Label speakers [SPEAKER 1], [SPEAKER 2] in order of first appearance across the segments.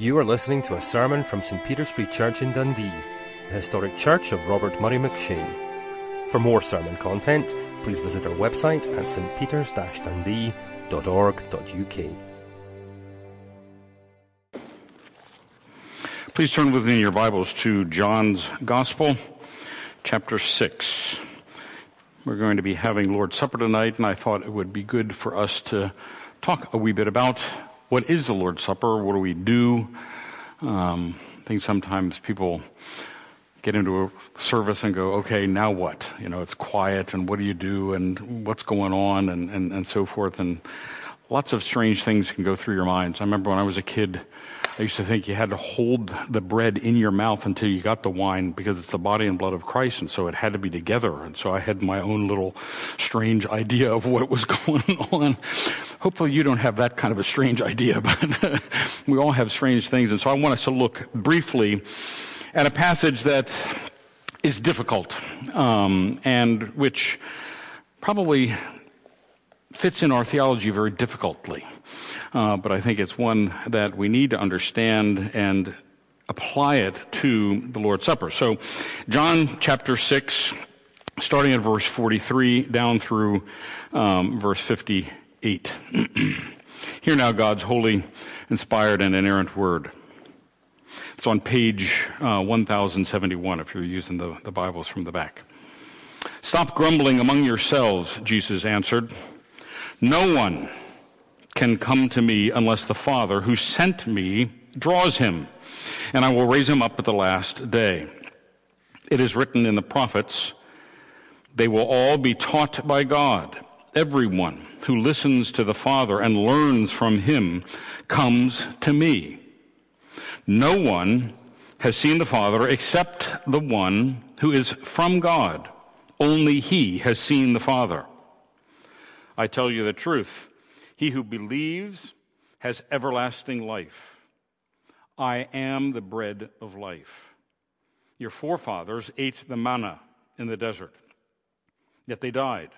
[SPEAKER 1] You are listening to a sermon from St. Peter's Free Church in Dundee, the historic church of Robert Murray McCheyne. For more sermon content, please visit our website at stpeters-dundee.org.uk.
[SPEAKER 2] Please turn with me in your Bibles to John's Gospel, chapter 6. We're going to be having Lord's Supper tonight, and I thought it would be good for us to talk a wee bit about what is the Lord's Supper? What do we do? Um, I think sometimes people get into a service and go, okay, now what? You know, it's quiet, and what do you do, and what's going on, and, and, and so forth. And lots of strange things can go through your minds. I remember when I was a kid, I used to think you had to hold the bread in your mouth until you got the wine because it's the body and blood of Christ, and so it had to be together. And so I had my own little strange idea of what was going on. Hopefully, you don't have that kind of a strange idea, but we all have strange things. And so I want us to look briefly at a passage that is difficult um, and which probably fits in our theology very difficultly uh, but I think it's one that we need to understand and apply it to the Lord's Supper. So, John chapter 6, starting at verse 43 down through um, verse 58. Hear now God's holy, inspired, and inerrant word. It's on page uh, 1071 if you're using the, the Bibles from the back. Stop grumbling among yourselves, Jesus answered. No one can come to me unless the Father who sent me draws him, and I will raise him up at the last day. It is written in the prophets, they will all be taught by God. Everyone who listens to the Father and learns from him comes to me. No one has seen the Father except the one who is from God. Only he has seen the Father. I tell you the truth. He who believes has everlasting life. I am the bread of life. Your forefathers ate the manna in the desert, yet they died.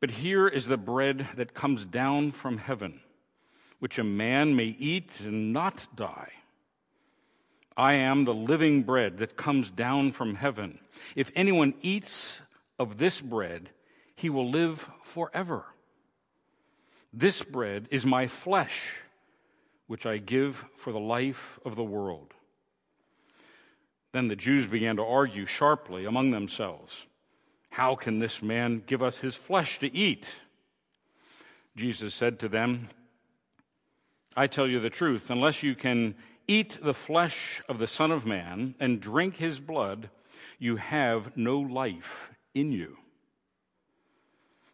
[SPEAKER 2] But here is the bread that comes down from heaven, which a man may eat and not die. I am the living bread that comes down from heaven. If anyone eats of this bread, he will live forever. This bread is my flesh, which I give for the life of the world. Then the Jews began to argue sharply among themselves How can this man give us his flesh to eat? Jesus said to them, I tell you the truth, unless you can eat the flesh of the Son of Man and drink his blood, you have no life in you.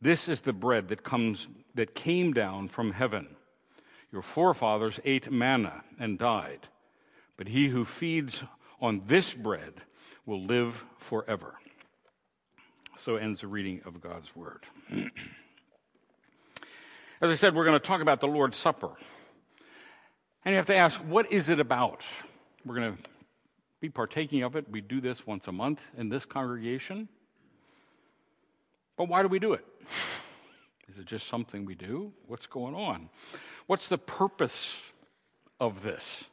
[SPEAKER 2] This is the bread that comes that came down from heaven. Your forefathers ate manna and died, but he who feeds on this bread will live forever. So ends the reading of God's word. As I said, we're going to talk about the Lord's Supper. And you have to ask, what is it about? We're going to be partaking of it. We do this once a month in this congregation. But why do we do it? Is it just something we do? What's going on? What's the purpose of this?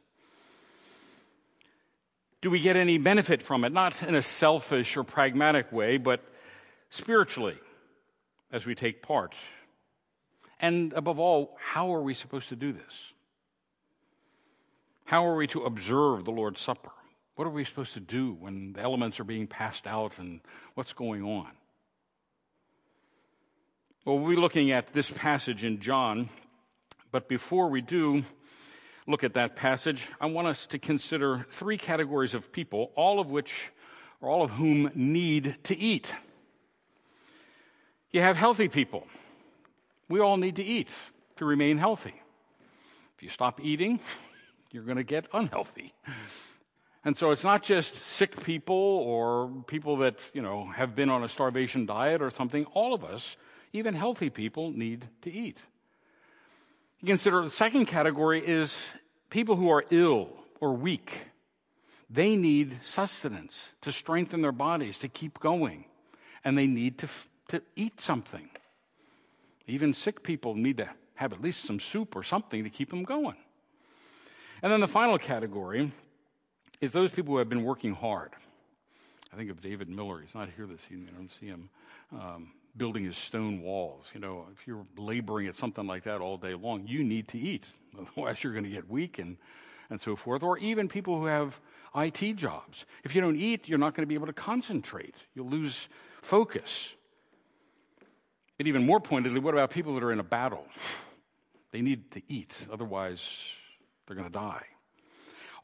[SPEAKER 2] Do we get any benefit from it? Not in a selfish or pragmatic way, but spiritually as we take part. And above all, how are we supposed to do this? How are we to observe the Lord's Supper? What are we supposed to do when the elements are being passed out and what's going on? Well, we'll be looking at this passage in John, but before we do look at that passage, I want us to consider three categories of people, all of which, or all of whom, need to eat. You have healthy people. We all need to eat to remain healthy. If you stop eating, you're going to get unhealthy. And so it's not just sick people or people that, you know, have been on a starvation diet or something. All of us, even healthy people, need to eat. You consider the second category is people who are ill or weak. They need sustenance to strengthen their bodies, to keep going. And they need to, to eat something. Even sick people need to have at least some soup or something to keep them going. And then the final category is those people who have been working hard. I think of David Miller. He's not here this evening. I don't see him um, building his stone walls. You know, if you're laboring at something like that all day long, you need to eat. Otherwise, you're going to get weak and, and so forth. Or even people who have IT jobs. If you don't eat, you're not going to be able to concentrate. You'll lose focus. But even more pointedly, what about people that are in a battle? They need to eat, otherwise, they're going to die.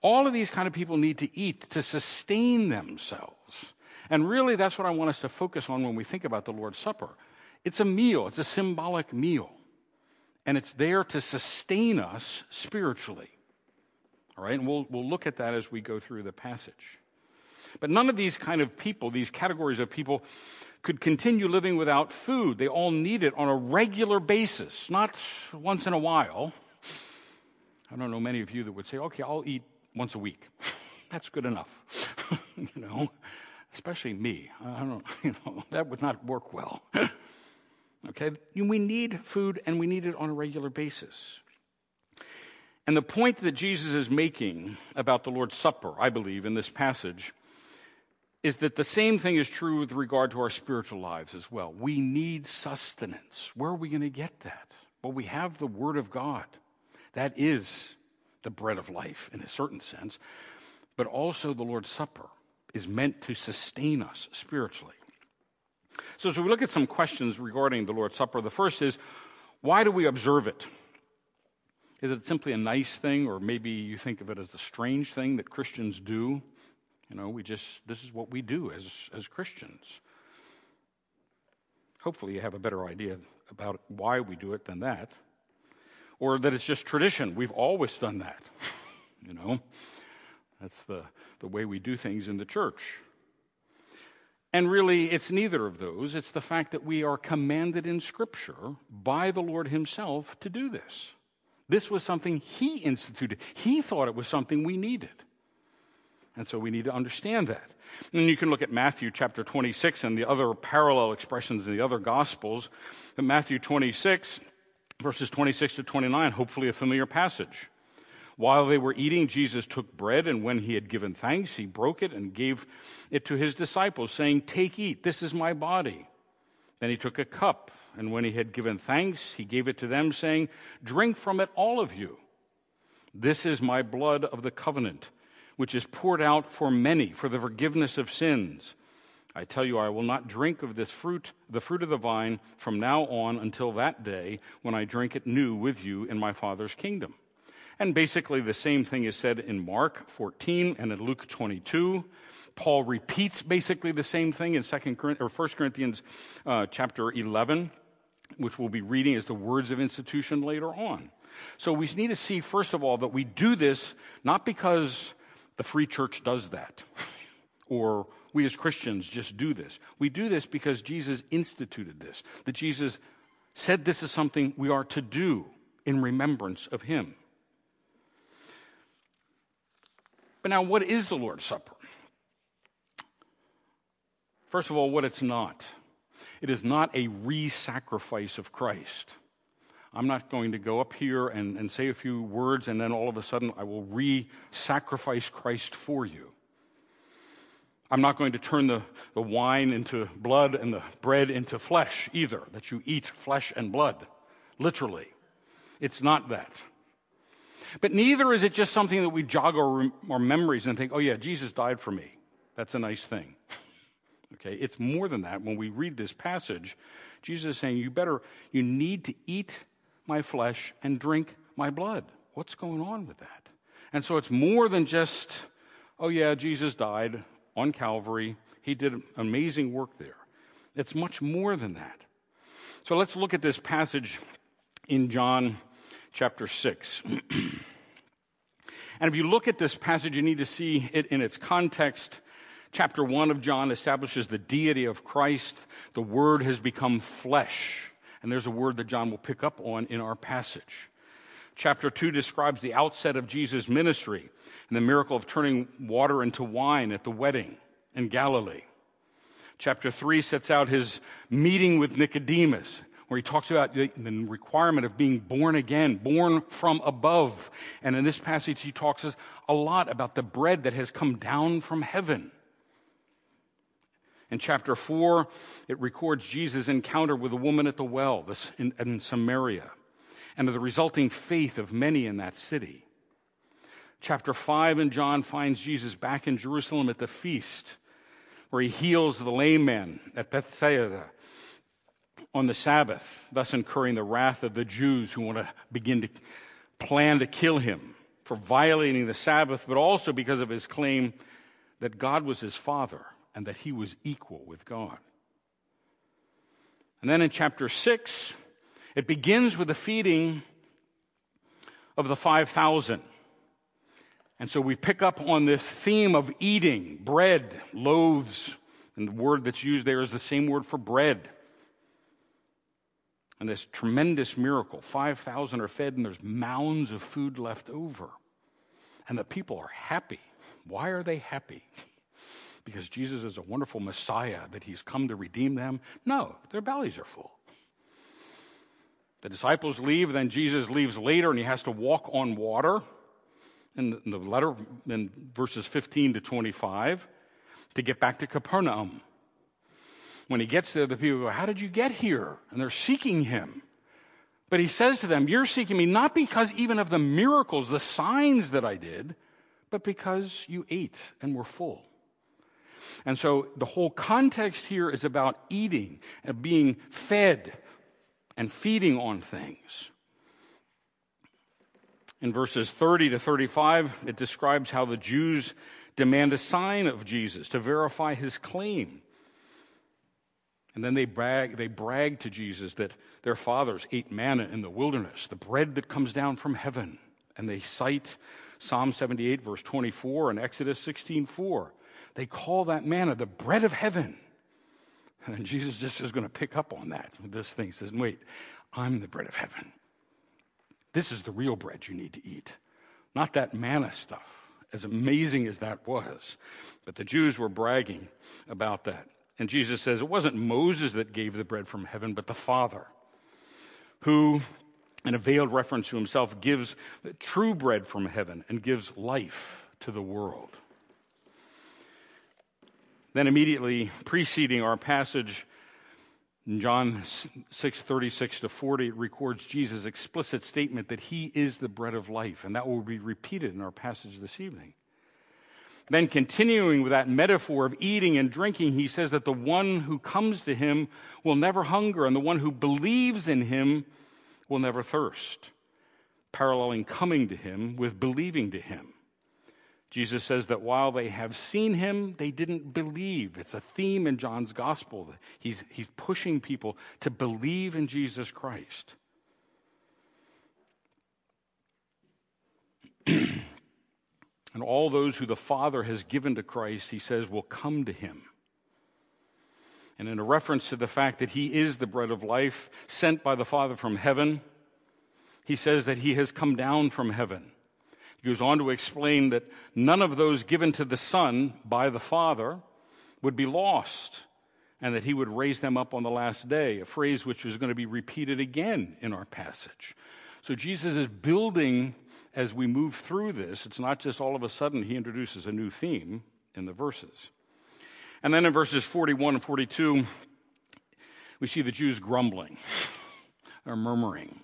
[SPEAKER 2] All of these kind of people need to eat to sustain themselves. And really, that's what I want us to focus on when we think about the Lord's Supper. It's a meal, it's a symbolic meal. And it's there to sustain us spiritually. All right, and we'll, we'll look at that as we go through the passage. But none of these kind of people, these categories of people, could continue living without food. They all need it on a regular basis, not once in a while. I don't know many of you that would say, okay, I'll eat once a week. That's good enough. you know, especially me. I don't, you know, that would not work well. okay, we need food and we need it on a regular basis. And the point that Jesus is making about the Lord's Supper, I believe, in this passage, is that the same thing is true with regard to our spiritual lives as well. We need sustenance. Where are we going to get that? Well, we have the Word of God. That is the bread of life in a certain sense, but also the Lord's Supper is meant to sustain us spiritually. So, as we look at some questions regarding the Lord's Supper, the first is why do we observe it? Is it simply a nice thing, or maybe you think of it as a strange thing that Christians do? You know, we just, this is what we do as, as Christians. Hopefully, you have a better idea about why we do it than that or that it's just tradition. We've always done that. you know, that's the, the way we do things in the church. And really, it's neither of those. It's the fact that we are commanded in Scripture by the Lord Himself to do this. This was something He instituted, He thought it was something we needed. And so we need to understand that. And you can look at Matthew chapter 26 and the other parallel expressions in the other Gospels. In Matthew 26, verses 26 to 29, hopefully a familiar passage. While they were eating, Jesus took bread, and when he had given thanks, he broke it and gave it to his disciples, saying, Take, eat, this is my body. Then he took a cup, and when he had given thanks, he gave it to them, saying, Drink from it, all of you. This is my blood of the covenant, which is poured out for many for the forgiveness of sins. I tell you, I will not drink of this fruit, the fruit of the vine, from now on until that day when I drink it new with you in my Father's kingdom. And basically, the same thing is said in Mark 14 and in Luke 22. Paul repeats basically the same thing in Second or 1 Corinthians uh, chapter 11, which we'll be reading as the words of institution later on. So we need to see, first of all, that we do this not because the free church does that or we as Christians just do this. We do this because Jesus instituted this, that Jesus said this is something we are to do in remembrance of him. But now, what is the Lord's Supper? First of all, what it's not. It is not a re sacrifice of Christ. I'm not going to go up here and, and say a few words and then all of a sudden I will re sacrifice Christ for you. I'm not going to turn the, the wine into blood and the bread into flesh either, that you eat flesh and blood, literally. It's not that. But neither is it just something that we jog our, our memories and think, oh, yeah, Jesus died for me. That's a nice thing. okay, it's more than that. When we read this passage, Jesus is saying, you better, you need to eat my flesh and drink my blood. What's going on with that? And so it's more than just, oh, yeah, Jesus died on Calvary. He did amazing work there. It's much more than that. So let's look at this passage in John chapter 6. And if you look at this passage, you need to see it in its context. Chapter 1 of John establishes the deity of Christ. The Word has become flesh. And there's a word that John will pick up on in our passage. Chapter 2 describes the outset of Jesus' ministry and the miracle of turning water into wine at the wedding in Galilee. Chapter 3 sets out his meeting with Nicodemus, where he talks about the, the, requirement of being born again, born from above. And in this passage, he talks a lot about the bread that has come down from heaven. In chapter 4, it records Jesus' encounter with a woman at the well in, in Samaria and of the resulting faith of many in that city. Chapter 5 in John finds Jesus back in Jerusalem at the feast where he heals the lame man at Bethsaida on the Sabbath, thus incurring the wrath of the Jews who want to begin to plan to kill him for violating the Sabbath, but also because of his claim that God was his father and that he was equal with God. And then in chapter 6, it begins with the feeding of the 5,000. And so we pick up on this theme of eating bread, loaves, and the word that's used there is the same word for bread. And this tremendous miracle 5,000 are fed, and there's mounds of food left over. And the people are happy. Why are they happy? Because Jesus is a wonderful Messiah, that he's come to redeem them? No, their bellies are full. The disciples leave, then Jesus leaves later, and he has to walk on water in the letter in verses 15 to 25 to get back to Capernaum. When he gets there, the people go, How did you get here? And they're seeking him. But he says to them, You're seeking me not because even of the miracles, the signs that I did, but because you ate and were full. And so the whole context here is about eating and being fed and feeding on things. In verses 30 to 35, it describes how the Jews demand a sign of Jesus to verify his claim. And then they brag, they brag to Jesus that their fathers ate manna in the wilderness, the bread that comes down from heaven. And they cite Psalm 78, verse 24, and Exodus 16, 4. They call that manna the bread of heaven. And Jesus just is going to pick up on that. This thing says, wait, I'm the bread of heaven. This is the real bread you need to eat, not that manna stuff, as amazing as that was. But the Jews were bragging about that. And Jesus says it wasn't Moses that gave the bread from heaven, but the Father, who, in a veiled reference to himself, gives the true bread from heaven and gives life to the world. Then, immediately preceding our passage, in John 6 36 to 40, it records Jesus' explicit statement that he is the bread of life, and that will be repeated in our passage this evening. Then, continuing with that metaphor of eating and drinking, he says that the one who comes to him will never hunger, and the one who believes in him will never thirst, paralleling coming to him with believing to him. Jesus says that while they have seen him, they didn't believe. It's a theme in John's gospel. He's, he's pushing people to believe in Jesus Christ. All those who the Father has given to Christ, he says, will come to him. And in a reference to the fact that he is the bread of life sent by the Father from heaven, he says that he has come down from heaven. He goes on to explain that none of those given to the Son by the Father would be lost, and that he would raise them up on the last day, a phrase which is going to be repeated again in our passage. So Jesus is building as we move through this. It's not just all of a sudden he introduces a new theme in the verses. And then in verses 41 and 42, we see the Jews grumbling or murmuring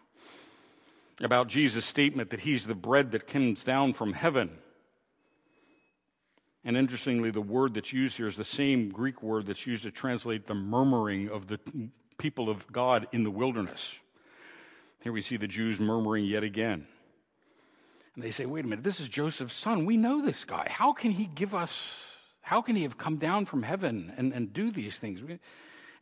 [SPEAKER 2] about Jesus' statement that he's the bread that comes down from heaven. And interestingly, the word that's used here is the same Greek word that's used to translate the murmuring of the people of God in the wilderness. Here we see the Jews murmuring yet again. And they say, wait a minute, this is Joseph's son. We know this guy. How can he give us, how can he have come down from heaven and, and do these things?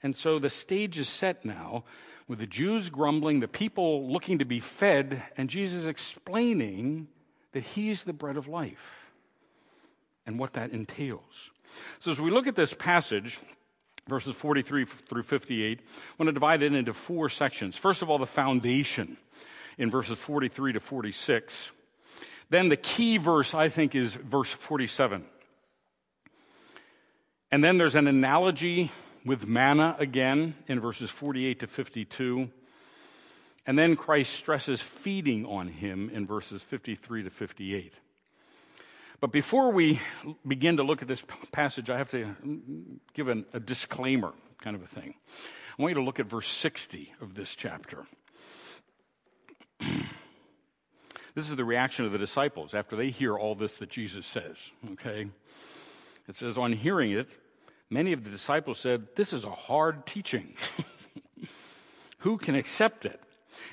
[SPEAKER 2] And so the stage is set now with the Jews grumbling, the people looking to be fed, and Jesus explaining that He's the bread of life and what that entails. So, as we look at this passage, verses 43 through 58, I want to divide it into four sections. First of all, the foundation in verses 43 to 46. Then the key verse, I think, is verse 47. And then there's an analogy with manna again in verses 48 to 52. And then Christ stresses feeding on him in verses 53 to 58. But before we begin to look at this passage, I have to mm, give an, a disclaimer kind of a thing. I want you to look at verse 60 of this chapter. This is the reaction of the disciples after they hear all this that Jesus says, okay? It says, On hearing it, many of the disciples said, This is a hard teaching. Who can accept it?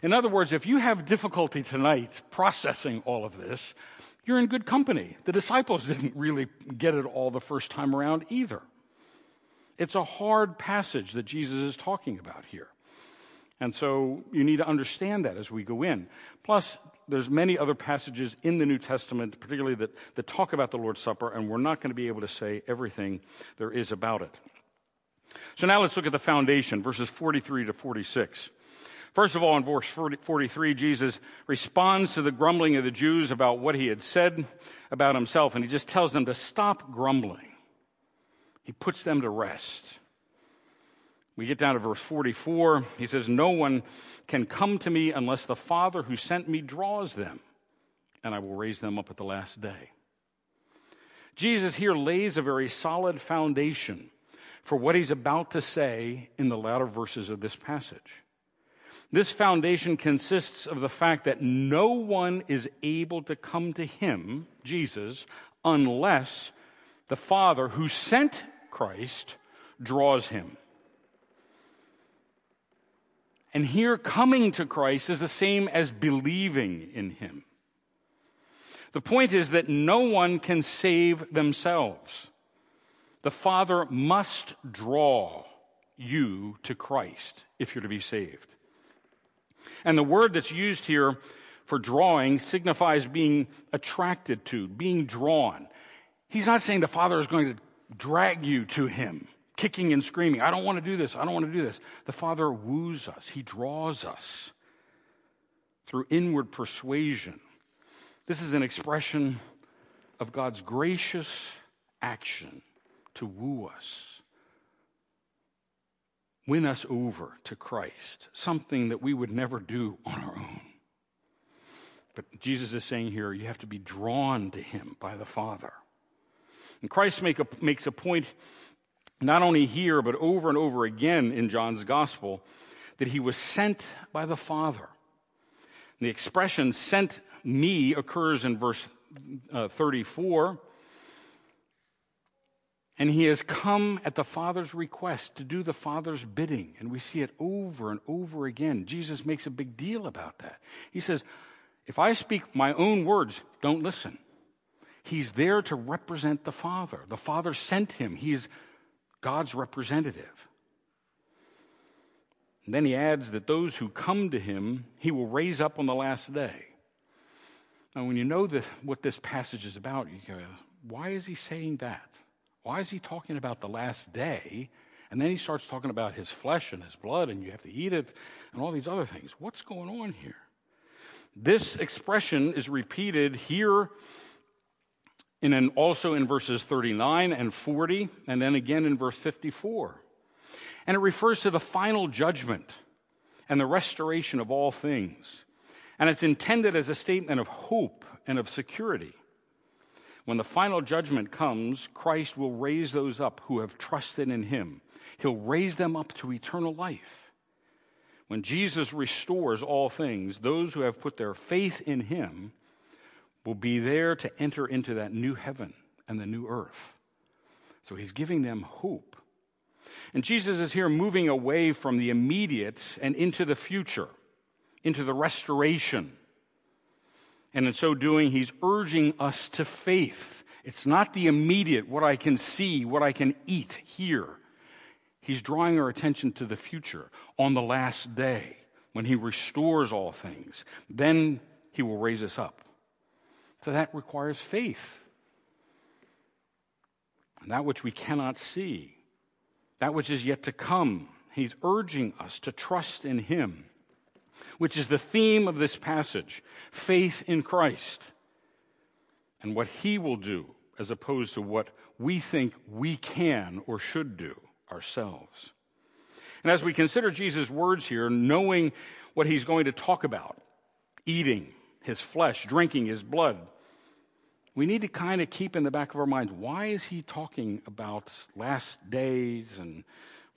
[SPEAKER 2] In other words, if you have difficulty tonight processing all of this, you're in good company. The disciples didn't really get it all the first time around either. It's a hard passage that Jesus is talking about here. And so you need to understand that as we go in. Plus, there's many other passages in the New Testament, particularly that, that talk about the Lord's Supper, and we're not going to be able to say everything there is about it. So now let's look at the foundation, verses 43 to 46. First of all, in verse 43, Jesus responds to the grumbling of the Jews about what he had said about himself, and he just tells them to stop grumbling. He puts them to rest. We get down to verse 44. He says, No one can come to me unless the Father who sent me draws them, and I will raise them up at the last day. Jesus here lays a very solid foundation for what he's about to say in the latter verses of this passage. This foundation consists of the fact that no one is able to come to him, Jesus, unless the Father who sent Christ draws him. And here, coming to Christ is the same as believing in him. The point is that no one can save themselves. The Father must draw you to Christ if you're to be saved. And the word that's used here for drawing signifies being attracted to, being drawn. He's not saying the Father is going to drag you to Him, kicking and screaming, I don't want to do this, I don't want to do this. The Father woos us, He draws us through inward persuasion. This is an expression of God's gracious action to woo us win us over to Christ, something that we would never do on our own. But Jesus is saying here, you have to be drawn to him by the Father. And Christ make a, makes a point, not only here, but over and over again in John's gospel, that he was sent by the Father. And the expression sent me occurs in verse uh, 34 and he has come at the Father's request to do the Father's bidding. And we see it over and over again. Jesus makes a big deal about that. He says, If I speak my own words, don't listen. He's there to represent the Father. The Father sent him, he's God's representative. And then he adds that those who come to him, he will raise up on the last day. Now, when you know the, what this passage is about, you go, why is he saying that? Why is he talking about the last day? And then he starts talking about his flesh and his blood, and you have to eat it, and all these other things. What's going on here? This expression is repeated here and then also in verses 39 and 40, and then again in verse 54. And it refers to the final judgment and the restoration of all things. And it's intended as a statement of hope and of security. When the final judgment comes, Christ will raise those up who have trusted in him. He'll raise them up to eternal life. When Jesus restores all things, those who have put their faith in him will be there to enter into that new heaven and the new earth. So he's giving them hope. And Jesus is here moving away from the immediate and into the future, into the restoration and in so doing, he's urging us to faith. It's not the immediate, what I can see, what I can eat here. He's drawing our attention to the future on the last day when he restores all things. Then he will raise us up So that requires faith. And that which we cannot see, that which is yet to come, he's urging us to trust in him, which is the theme of this passage faith in Christ and what he will do as opposed to what we think we can or should do ourselves. And as we consider Jesus' words here, knowing what he's going to talk about, eating his flesh, drinking his blood, we need to kind of keep in the back of our minds why is he talking about last days and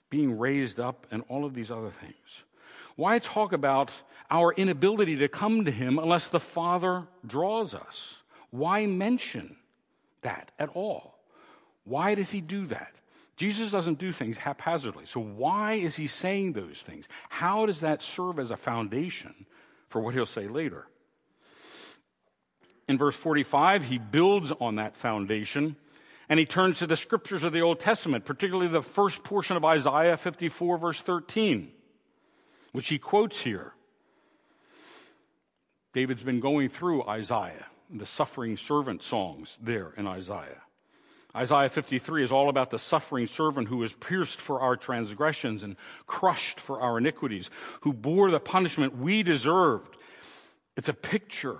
[SPEAKER 2] being raised up and all of these other things? Why talk about our inability to come to him unless the Father draws us? Why mention that at all? Why does he do that? Jesus doesn't do things haphazardly. So why is he saying those things? How does that serve as a foundation for what he'll say later? In verse 45, he builds on that foundation and he turns to the scriptures of the Old Testament, particularly the first portion of Isaiah 54 verse 13, which he quotes here. David's been going through Isaiah, the suffering servant songs there in Isaiah. Isaiah 53 is all about the suffering servant who was pierced for our transgressions and crushed for our iniquities, who bore the punishment we deserved. It's a picture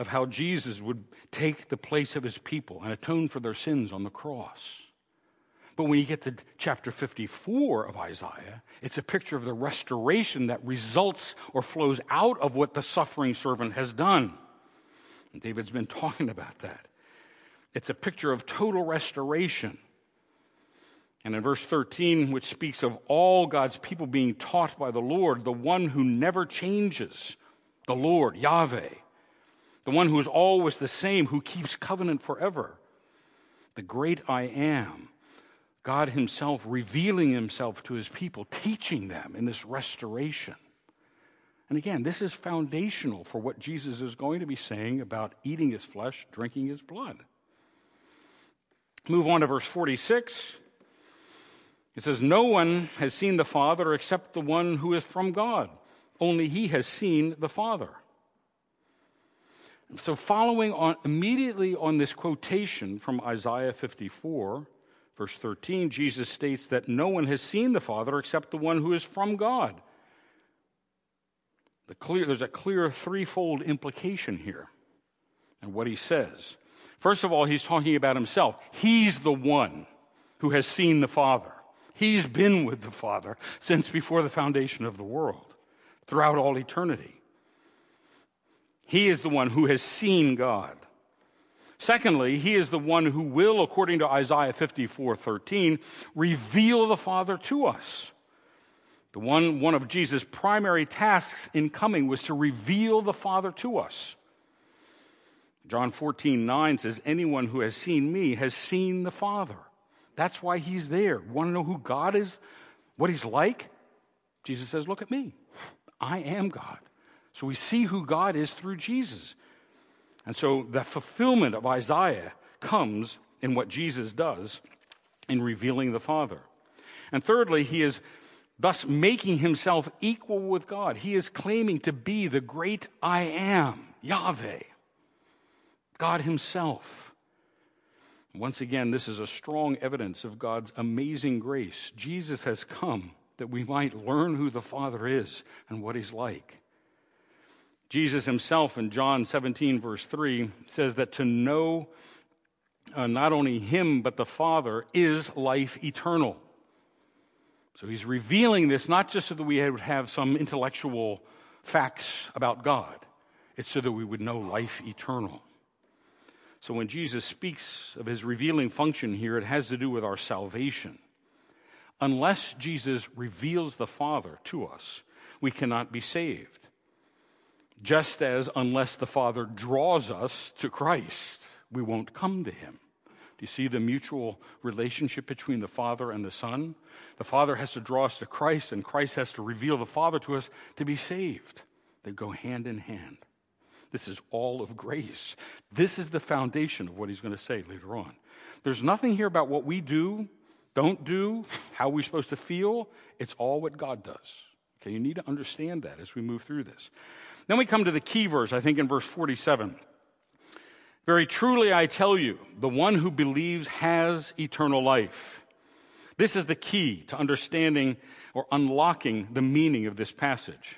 [SPEAKER 2] of how Jesus would take the place of his people and atone for their sins on the cross. But when you get to chapter 54 of Isaiah, it's a picture of the restoration that results or flows out of what the suffering servant has done. And David's been talking about that. It's a picture of total restoration. And in verse 13, which speaks of all God's people being taught by the Lord, the one who never changes, the Lord, Yahweh, the one who is always the same, who keeps covenant forever, the great I am, God Himself revealing Himself to His people, teaching them in this restoration. And again, this is foundational for what Jesus is going to be saying about eating His flesh, drinking His blood. Move on to verse 46. It says, No one has seen the Father except the one who is from God. Only he has seen the Father. So, following on immediately on this quotation from Isaiah 54, verse 13, Jesus states that no one has seen the Father except the one who is from God. The clear, there's a clear threefold implication here and what he says. First of all, he's talking about himself. He's the one who has seen the Father. He's been with the Father since before the foundation of the world, throughout all eternity. He is the one who has seen God. Secondly, he is the one who will, according to Isaiah 54 13, reveal the Father to us. The one, one of Jesus' primary tasks in coming was to reveal the Father to us. John 14, 9 says, Anyone who has seen me has seen the Father. That's why he's there. Want to know who God is? What he's like? Jesus says, Look at me. I am God. So we see who God is through Jesus. And so the fulfillment of Isaiah comes in what Jesus does in revealing the Father. And thirdly, he is thus making himself equal with God. He is claiming to be the great I am, Yahweh. God Himself. Once again, this is a strong evidence of God's amazing grace. Jesus has come that we might learn who the Father is and what He's like. Jesus himself in John 17, verse 3, says that to know uh, not only Him, but the Father is life eternal. So He's revealing this not just so that we would have some intellectual facts about God, it's so that we would know life eternal. So when Jesus speaks of his revealing function here, it has to do with our salvation. Unless Jesus reveals the Father to us, we cannot be saved. Just as unless the Father draws us to Christ, we won't come to him. Do you see the mutual relationship between the Father and the Son? The Father has to draw us to Christ, and Christ has to reveal the Father to us to be saved. They go hand in hand. This is all of grace. This is the foundation of what he's going to say later on. There's nothing here about what we do, don't do, how we're supposed to feel. It's all what God does. Okay, you need to understand that as we move through this. Then we come to the key verse, I think in verse 47. Very truly, I tell you, the one who believes has eternal life. This is the key to understanding or unlocking the meaning of this passage.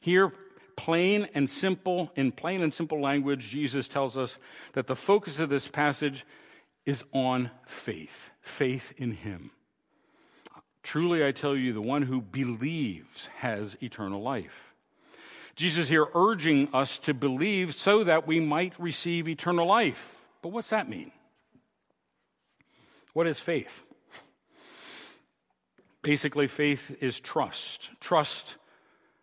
[SPEAKER 2] Here, plain and simple, in plain and simple language, Jesus tells us that the focus of this passage is on faith, faith in Him. Truly, I tell you, the one who believes has eternal life. Jesus here urging us to believe so that we might receive eternal life. But what's that mean? What is faith? Basically, faith is trust. Trust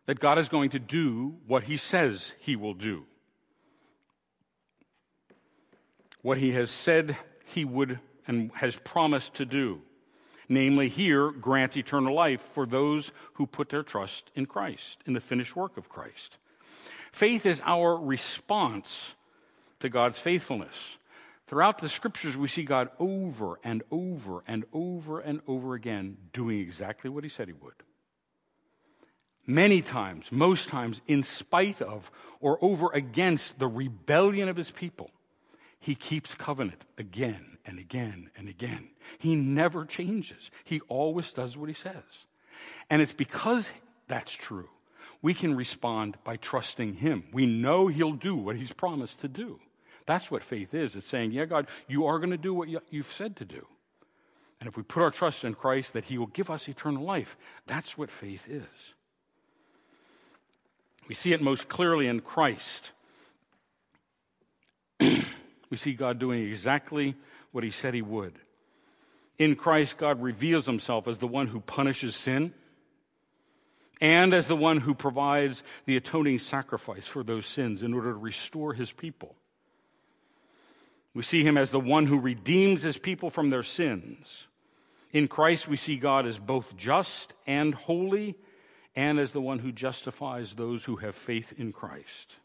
[SPEAKER 2] that God is going to do what he says he will do. What he has said he would and has promised to do. Namely, here, grant eternal life for those who put their trust in Christ, in the finished work of Christ. Faith is our response to God's faithfulness. Throughout the scriptures, we see God over and over and over and over again doing exactly what he said he would. Many times, most times, in spite of or over against the rebellion of his people, he keeps covenant again and again and again. He never changes. He always does what he says. And it's because that's true, we can respond by trusting him. We know he'll do what he's promised to do. That's what faith is. It's saying, yeah, God, you are going to do what you've said to do. And if we put our trust in Christ, that he will give us eternal life. That's what faith is. We see it most clearly in Christ. we see God doing exactly what he said he would. In Christ, God reveals himself as the one who punishes sin and as the one who provides the atoning sacrifice for those sins in order to restore his people. We see him as the one who redeems his people from their sins. In Christ, we see God as both just and holy, and as the one who justifies those who have faith in Christ.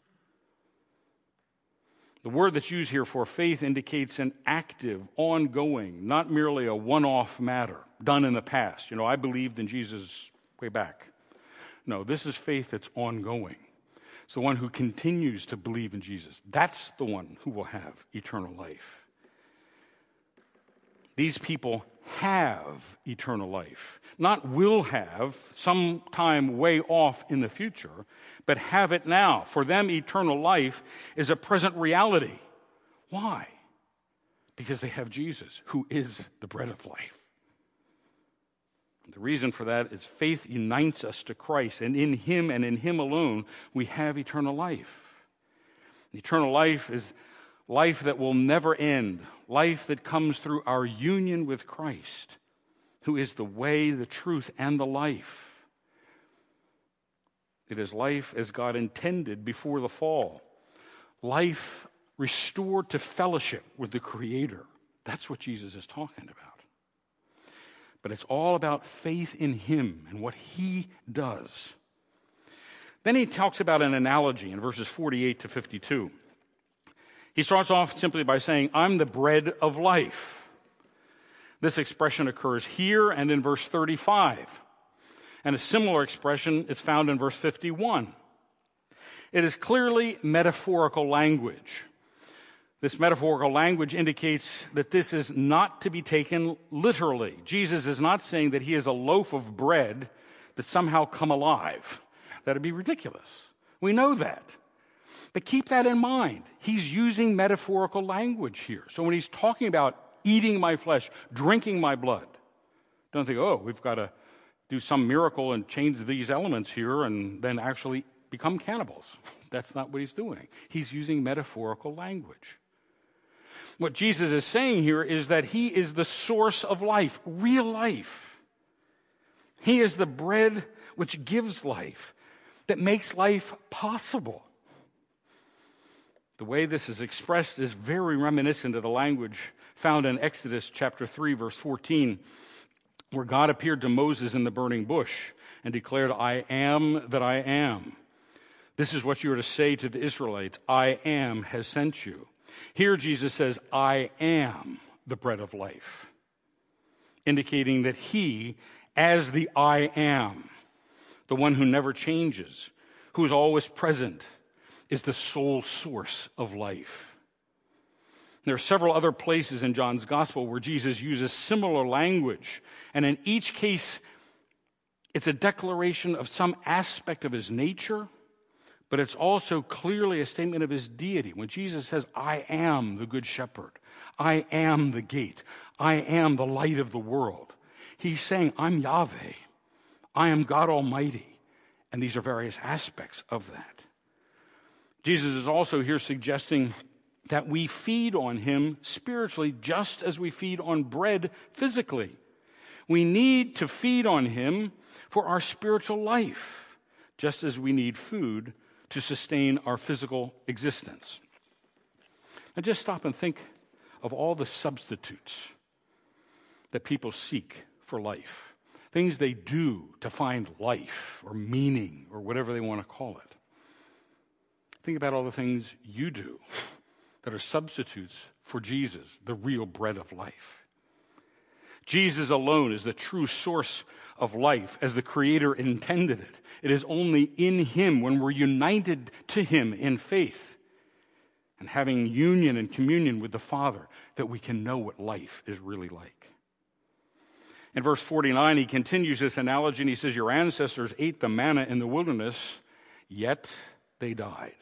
[SPEAKER 2] The word that's used here for faith indicates an active, ongoing, not merely a one off matter done in the past. You know, I believed in Jesus way back. No, this is faith that's ongoing. It's the one who continues to believe in Jesus. That's the one who will have eternal life. These people have eternal life. Not will have sometime way off in the future, but have it now. For them, eternal life is a present reality. Why? Because they have Jesus, who is the bread of life. The reason for that is faith unites us to Christ, and in Him and in Him alone, we have eternal life. Eternal life is life that will never end, life that comes through our union with Christ, who is the way, the truth, and the life. It is life as God intended before the fall, life restored to fellowship with the Creator. That's what Jesus is talking about. But it's all about faith in Him and what He does. Then he talks about an analogy in verses 48 to 52. He starts off simply by saying, I'm the bread of life. This expression occurs here and in verse 35. And a similar expression is found in verse 51. It is clearly metaphorical language. This metaphorical language indicates that this is not to be taken literally. Jesus is not saying that he is a loaf of bread that somehow come alive. That'd be ridiculous. We know that. But keep that in mind. He's using metaphorical language here. So when he's talking about eating my flesh, drinking my blood, don't think, oh, we've got to do some miracle and change these elements here and then actually become cannibals. That's not what he's doing. He's using metaphorical language. What Jesus is saying here is that he is the source of life, real life. He is the bread which gives life, that makes life possible. The way this is expressed is very reminiscent of the language found in Exodus chapter 3, verse 14, where God appeared to Moses in the burning bush and declared, I am that I am. This is what you are to say to the Israelites I am has sent you. Here Jesus says, I am the bread of life, indicating that he, as the I am, the one who never changes, who is always present, is the sole source of life. There are several other places in John's gospel where Jesus uses similar language, and in each case, it's a declaration of some aspect of his nature, but it's also clearly a statement of his deity. When Jesus says, I am the good shepherd, I am the gate, I am the light of the world, he's saying, I'm Yahweh, I am God Almighty. And these are various aspects of that. Jesus is also here suggesting that we feed on him spiritually just as we feed on bread physically. We need to feed on him for our spiritual life, just as we need food to sustain our physical existence. Now, just stop and think of all the substitutes that people seek for life, things they do to find life or meaning or whatever they want to call it. Think about all the things you do that are substitutes for Jesus, the real bread of life. Jesus alone is the true source of life as the Creator intended it. It is only in Him, when we're united to Him in faith and having union and communion with the Father, that we can know what life is really like. In verse 49, he continues this analogy and he says, Your ancestors ate the manna in the wilderness, yet they died.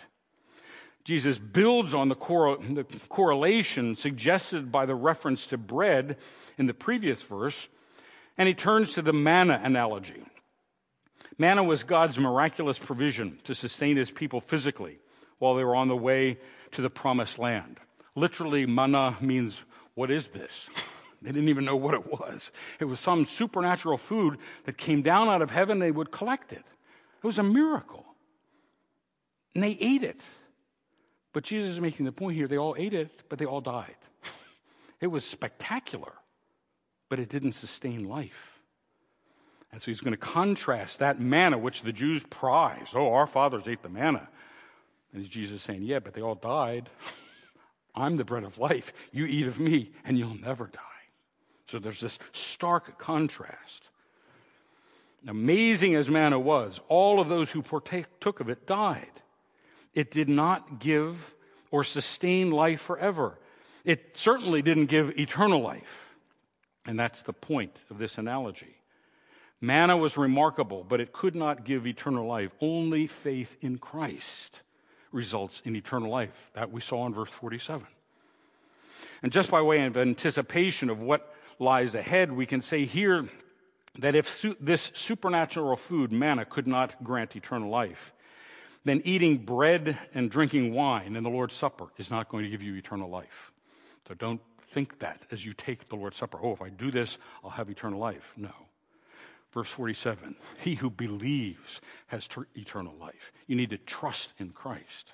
[SPEAKER 2] Jesus builds on the, cor- the correlation suggested by the reference to bread in the previous verse, and he turns to the manna analogy. Manna was God's miraculous provision to sustain his people physically while they were on the way to the promised land. Literally, manna means, What is this? They didn't even know what it was. It was some supernatural food that came down out of heaven. They would collect it. It was a miracle. And they ate it. But Jesus is making the point here they all ate it, but they all died. It was spectacular, but it didn't sustain life. And so he's going to contrast that manna, which the Jews prize. Oh, our fathers ate the manna. And he's Jesus saying, Yeah, but they all died. I'm the bread of life. You eat of me, and you'll never die. So there's this stark contrast. Amazing as manna was, all of those who partook of it died. It did not give or sustain life forever. It certainly didn't give eternal life. And that's the point of this analogy. Manna was remarkable, but it could not give eternal life. Only faith in Christ results in eternal life. That we saw in verse 47. And just by way of anticipation of what lies ahead, we can say here that if su- this supernatural food, manna, could not grant eternal life, then eating bread and drinking wine in the Lord's Supper is not going to give you eternal life. So don't think that as you take the Lord's Supper. Oh, if I do this, I'll have eternal life. No. Verse 47 He who believes has ter- eternal life. You need to trust in Christ.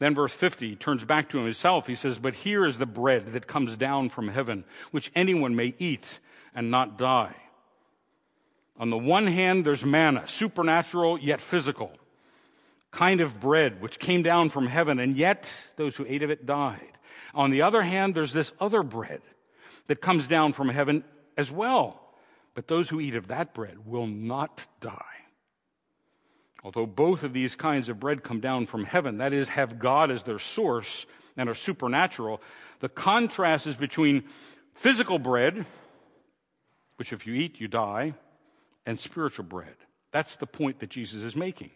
[SPEAKER 2] Then, verse 50, he turns back to himself. He says, But here is the bread that comes down from heaven, which anyone may eat and not die. On the one hand, there's manna, supernatural yet physical, kind of bread which came down from heaven, and yet those who ate of it died. On the other hand, there's this other bread that comes down from heaven as well, but those who eat of that bread will not die. Although both of these kinds of bread come down from heaven, that is, have God as their source and are supernatural, the contrast is between physical bread, which if you eat, you die, and spiritual bread. That's the point that Jesus is making.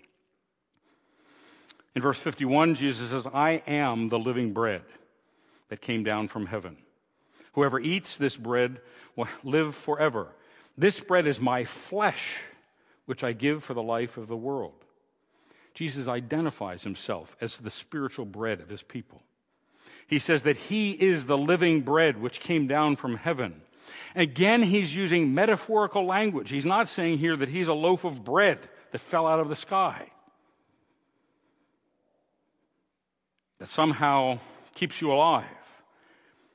[SPEAKER 2] In verse 51, Jesus says, I am the living bread that came down from heaven. Whoever eats this bread will live forever. This bread is my flesh, which I give for the life of the world. Jesus identifies himself as the spiritual bread of his people. He says that he is the living bread which came down from heaven. Again, he's using metaphorical language. He's not saying here that he's a loaf of bread that fell out of the sky, that somehow keeps you alive.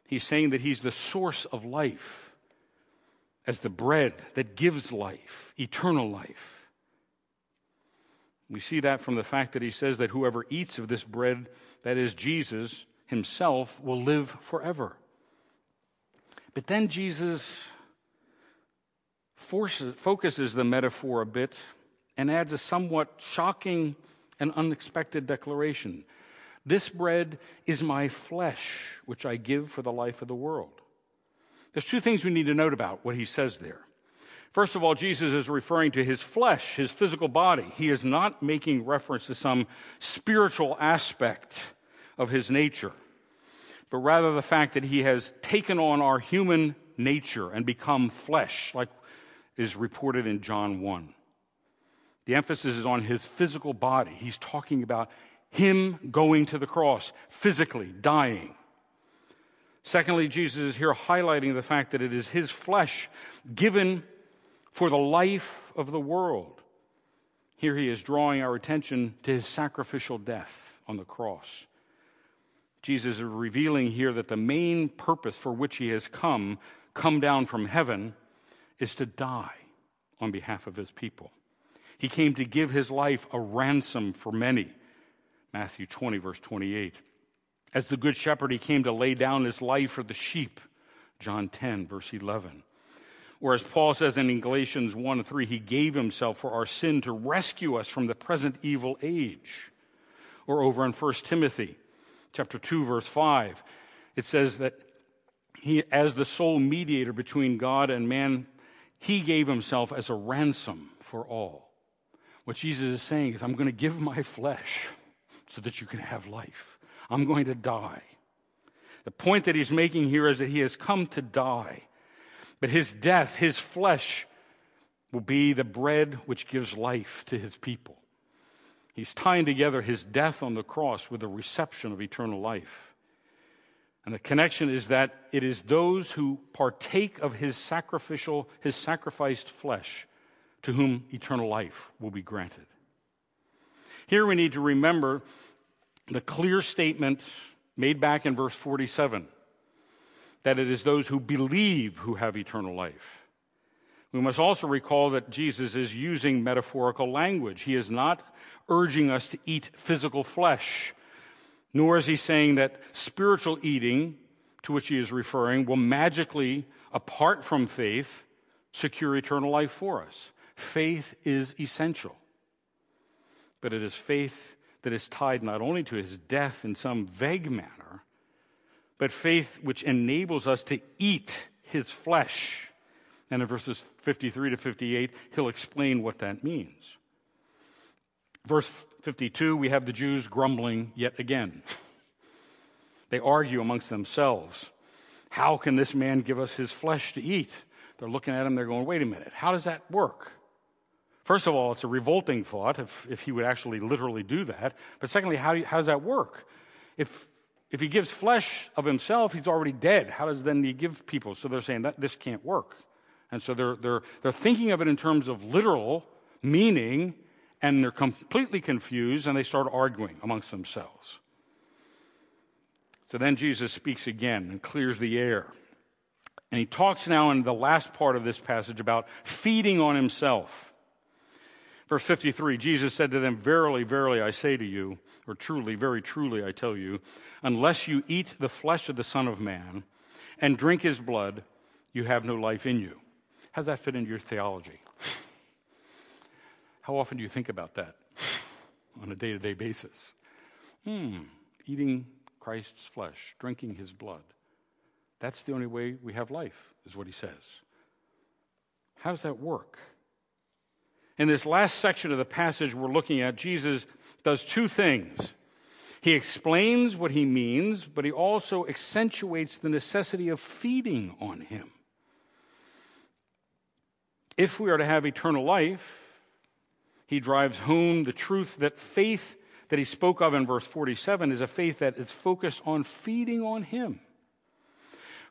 [SPEAKER 2] He's saying that he's the source of life as the bread that gives life, eternal life. We see that from the fact that he says that whoever eats of this bread, that is Jesus himself, will live forever. But then Jesus forces, focuses the metaphor a bit and adds a somewhat shocking and unexpected declaration. This bread is my flesh, which I give for the life of the world. There's two things we need to note about what he says there. First of all, Jesus is referring to his flesh, his physical body. He is not making reference to some spiritual aspect of his nature, but rather the fact that he has taken on our human nature and become flesh, like is reported in John 1. The emphasis is on his physical body. He's talking about him going to the cross, physically dying. Secondly, Jesus is here highlighting the fact that it is his flesh given for the life of the world. Here he is drawing our attention to his sacrificial death on the cross. Jesus is revealing here that the main purpose for which he has come, come down from heaven, is to die on behalf of his people. He came to give his life a ransom for many. Matthew 20, verse 28. As the good shepherd, he came to lay down his life for the sheep. John 10, verse 11. Whereas Paul says in Galatians 1 and 3, he gave himself for our sin to rescue us from the present evil age. Or over in 1 Timothy chapter 2, verse 5, it says that he, as the sole mediator between God and man, he gave himself as a ransom for all. What Jesus is saying is, I'm going to give my flesh so that you can have life. I'm going to die. The point that he's making here is that he has come to die but his death, his flesh, will be the bread which gives life to his people. He's tying together his death on the cross with the reception of eternal life. And the connection is that it is those who partake of his sacrificial, his sacrificed flesh, to whom eternal life will be granted. Here we need to remember the clear statement made back in verse 47 that it is those who believe who have eternal life. We must also recall that Jesus is using metaphorical language. He is not urging us to eat physical flesh, nor is he saying that spiritual eating, to which he is referring, will magically, apart from faith, secure eternal life for us. Faith is essential. But it is faith that is tied not only to his death in some vague manner, but faith which enables us to eat his flesh. And in verses 53 to 58, he'll explain what that means. Verse 52, we have the Jews grumbling yet again. They argue amongst themselves. How can this man give us his flesh to eat? They're looking at him, they're going, wait a minute, how does that work? First of all, it's a revolting thought if, if he would actually literally do that. But secondly, how, how does that work? If if he gives flesh of himself, he's already dead. How does then he give people? So they're saying that this can't work. And so they're, they're, they're thinking of it in terms of literal meaning, and they're completely confused, and they start arguing amongst themselves. So then Jesus speaks again and clears the air. And he talks now in the last part of this passage about feeding on himself. Verse 53 Jesus said to them, Verily, verily, I say to you, or truly, very truly, I tell you, unless you eat the flesh of the Son of Man and drink his blood, you have no life in you. How does that fit into your theology? How often do you think about that on a day to day basis? Hmm, eating Christ's flesh, drinking his blood. That's the only way we have life, is what he says. How does that work? In this last section of the passage we're looking at, Jesus does two things. He explains what he means, but he also accentuates the necessity of feeding on him. If we are to have eternal life, he drives home the truth that faith that he spoke of in verse 47 is a faith that is focused on feeding on him.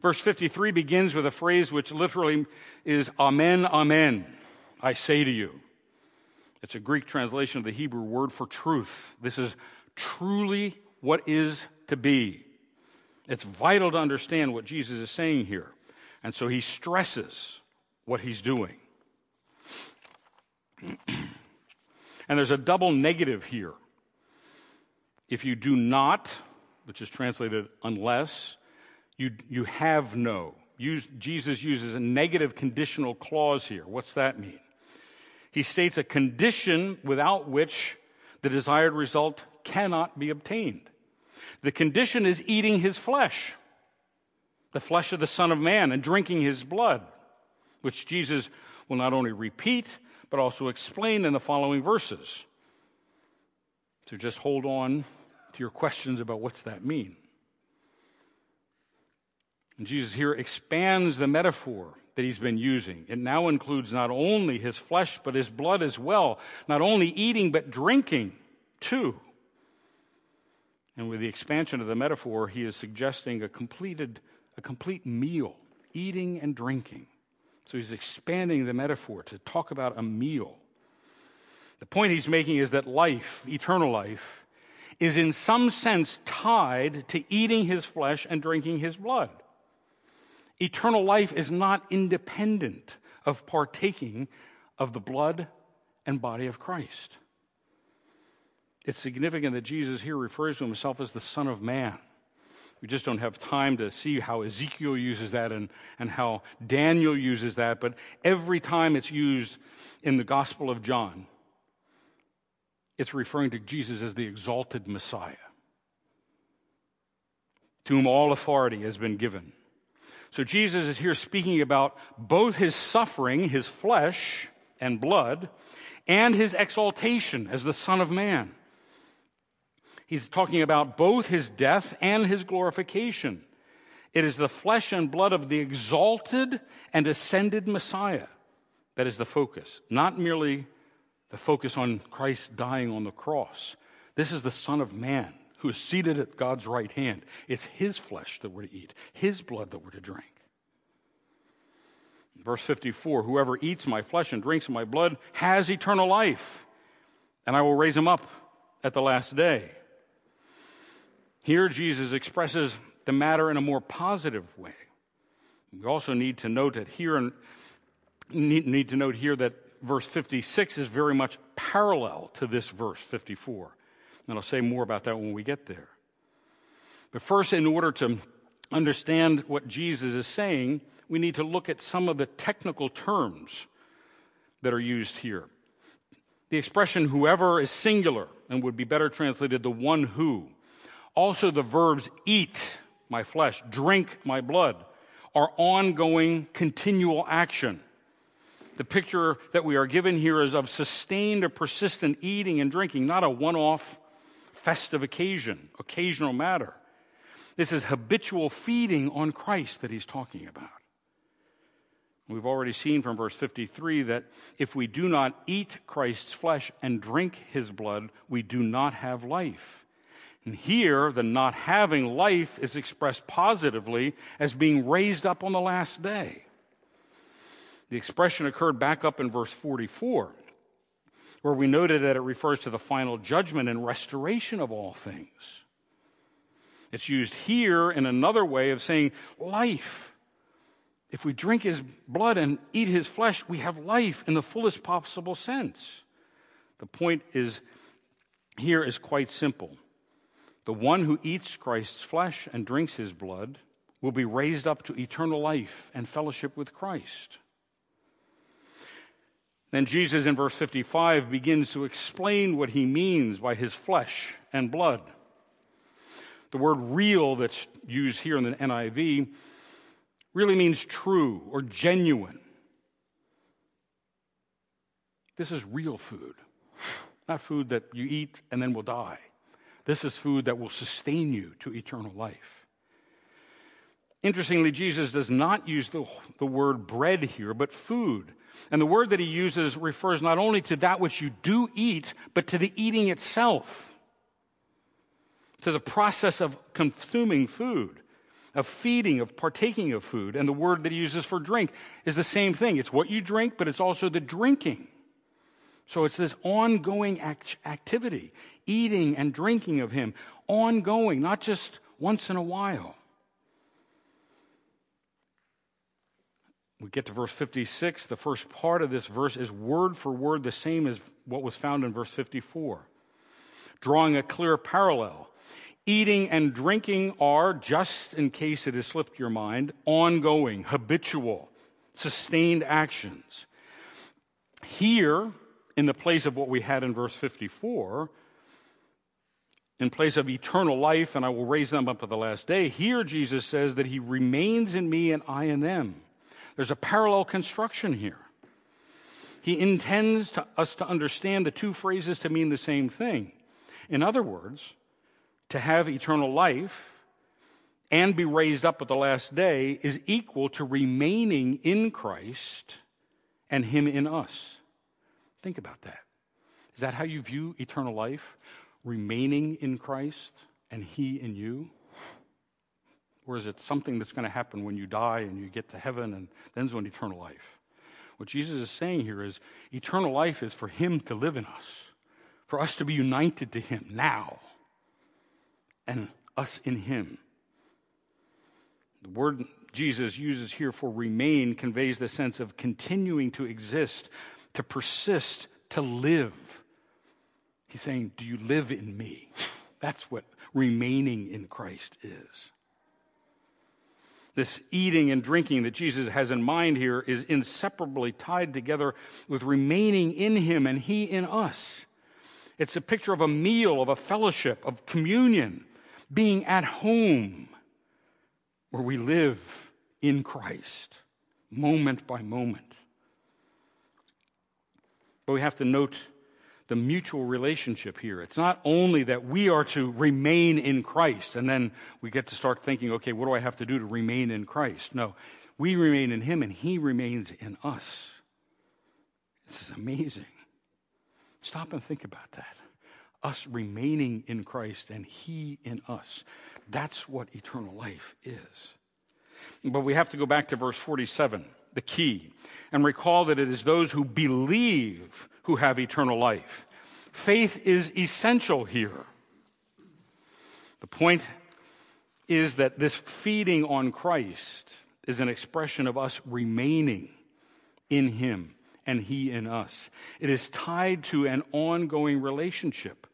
[SPEAKER 2] Verse 53 begins with a phrase which literally is Amen, Amen, I say to you. It's a Greek translation of the Hebrew word for truth. This is truly what is to be. It's vital to understand what Jesus is saying here. And so he stresses what he's doing. and there's a double negative here. If you do not, which is translated unless, you, you have no. Use, Jesus uses a negative conditional clause here. What's that mean? He states a condition without which the desired result cannot be obtained. The condition is eating his flesh, the flesh of the Son of Man, and drinking his blood, which Jesus will not only repeat, but also explain in the following verses. So just hold on to your questions about what's that mean. And Jesus here expands the metaphor that he's been using. It now includes not only his flesh, but his blood as well. Not only eating, but drinking too. And with the expansion of the metaphor, he is suggesting a completed, a complete meal, eating and drinking. So he's expanding the metaphor to talk about a meal. The point he's making is that life, eternal life, is in some sense tied to eating his flesh and drinking his blood. Eternal life is not independent of partaking of the blood and body of Christ. It's significant that Jesus here refers to himself as the Son of Man. We just don't have time to see how Ezekiel uses that and, and how Daniel uses that, but every time it's used in the Gospel of John, it's referring to Jesus as the exalted Messiah, to whom all authority has been given. So Jesus is here speaking about both his suffering, his flesh and blood, and his exaltation as the Son of Man. He's talking about both his death and his glorification. It is the flesh and blood of the exalted and ascended Messiah that is the focus, not merely the focus on Christ dying on the cross. This is the Son of Man who is seated at God's right hand. It's his flesh that we're to eat, his blood that we're to drink. Verse 54 Whoever eats my flesh and drinks my blood has eternal life, and I will raise him up at the last day. Here, Jesus expresses the matter in a more positive way. We also need to note that here, need, to note here that verse 56 is very much parallel to this verse 54. And I'll say more about that when we get there. But first, in order to understand what Jesus is saying, we need to look at some of the technical terms that are used here. The expression whoever is singular and would be better translated the one who. Also, the verbs eat my flesh, drink my blood are ongoing, continual action. The picture that we are given here is of sustained or persistent eating and drinking, not a one off festive occasion, occasional matter. This is habitual feeding on Christ that he's talking about. We've already seen from verse 53 that if we do not eat Christ's flesh and drink his blood, we do not have life. And here, the not having life is expressed positively as being raised up on the last day. The expression occurred back up in verse 44, where we noted that it refers to the final judgment and restoration of all things. It's used here in another way of saying life. If we drink his blood and eat his flesh, we have life in the fullest possible sense. The point is here is quite simple. The one who eats Christ's flesh and drinks his blood will be raised up to eternal life and fellowship with Christ. Then Jesus in verse 55 begins to explain what he means by his flesh and blood. The word real that's used here in the NIV really means true or genuine. This is real food, not food that you eat and then will die. This is food that will sustain you to eternal life. Interestingly, Jesus does not use the, the word bread here, but food. And the word that he uses refers not only to that which you do eat, but to the eating itself, to the process of consuming food, of feeding, of partaking of food. And the word that he uses for drink is the same thing. It's what you drink, but it's also the drinking. So it's this ongoing act- activity, eating and drinking of Him, ongoing, not just once in a while. We get to verse 56. The first part of this verse is word for word the same as what was found in verse 54, drawing a clear parallel. Eating and drinking are, just in case it has slipped your mind, ongoing, habitual, sustained actions. Here, in the place of what we had in verse 54, in place of eternal life, and I will raise them up at the last day. Here, Jesus says that he remains in me and I in them. There's a parallel construction here. He intends to, us to understand the two phrases to mean the same thing. In other words, to have eternal life and be raised up at the last day is equal to remaining in Christ and Him in us. Think about that. Is that how you view eternal life? Remaining in Christ and He in you? Or is it something that's going to happen when you die and you get to heaven and then's when eternal life? What Jesus is saying here is eternal life is for Him to live in us, for us to be united to Him now, and us in Him. The word Jesus uses here for remain conveys the sense of continuing to exist, to persist, to live. He's saying, Do you live in me? That's what remaining in Christ is. This eating and drinking that Jesus has in mind here is inseparably tied together with remaining in Him and He in us. It's a picture of a meal, of a fellowship, of communion, being at home where we live in Christ, moment by moment. But we have to note the mutual relationship here. It's not only that we are to remain in Christ, and then we get to start thinking, okay, what do I have to do to remain in Christ? No, we remain in Him and He remains in us. This is amazing. Stop and think about that. Us remaining in Christ and He in us. That's what eternal life is. But we have to go back to verse 47, the key, and recall that it is those who believe who have eternal life. Faith is essential here. The point is that this feeding on Christ is an expression of us remaining in Him and He in us. It is tied to an ongoing relationship,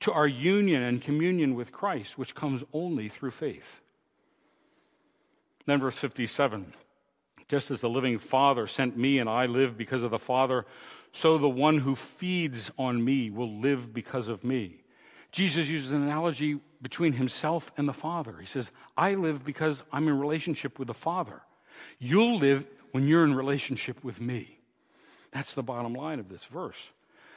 [SPEAKER 2] to our union and communion with Christ, which comes only through faith. Then, verse 57 just as the living Father sent me and I live because of the Father, so the one who feeds on me will live because of me. Jesus uses an analogy between himself and the Father. He says, I live because I'm in relationship with the Father. You'll live when you're in relationship with me. That's the bottom line of this verse.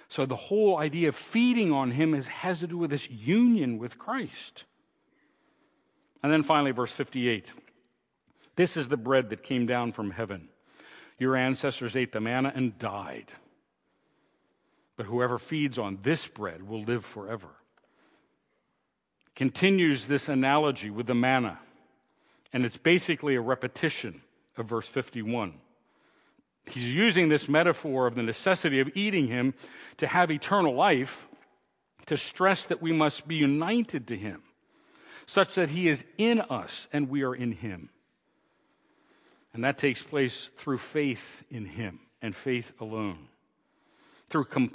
[SPEAKER 2] So the whole idea of feeding on him is, has to do with this union with Christ. And then finally, verse 58. This is the bread that came down from heaven. Your ancestors ate the manna and died. But whoever feeds on this bread will live forever. Continues this analogy with the manna, and it's basically a repetition of verse 51. He's using this metaphor of the necessity of eating him to have eternal life to stress that we must be united to him, such that he is in us and we are in him. And that takes place through faith in Him and faith alone. Through com-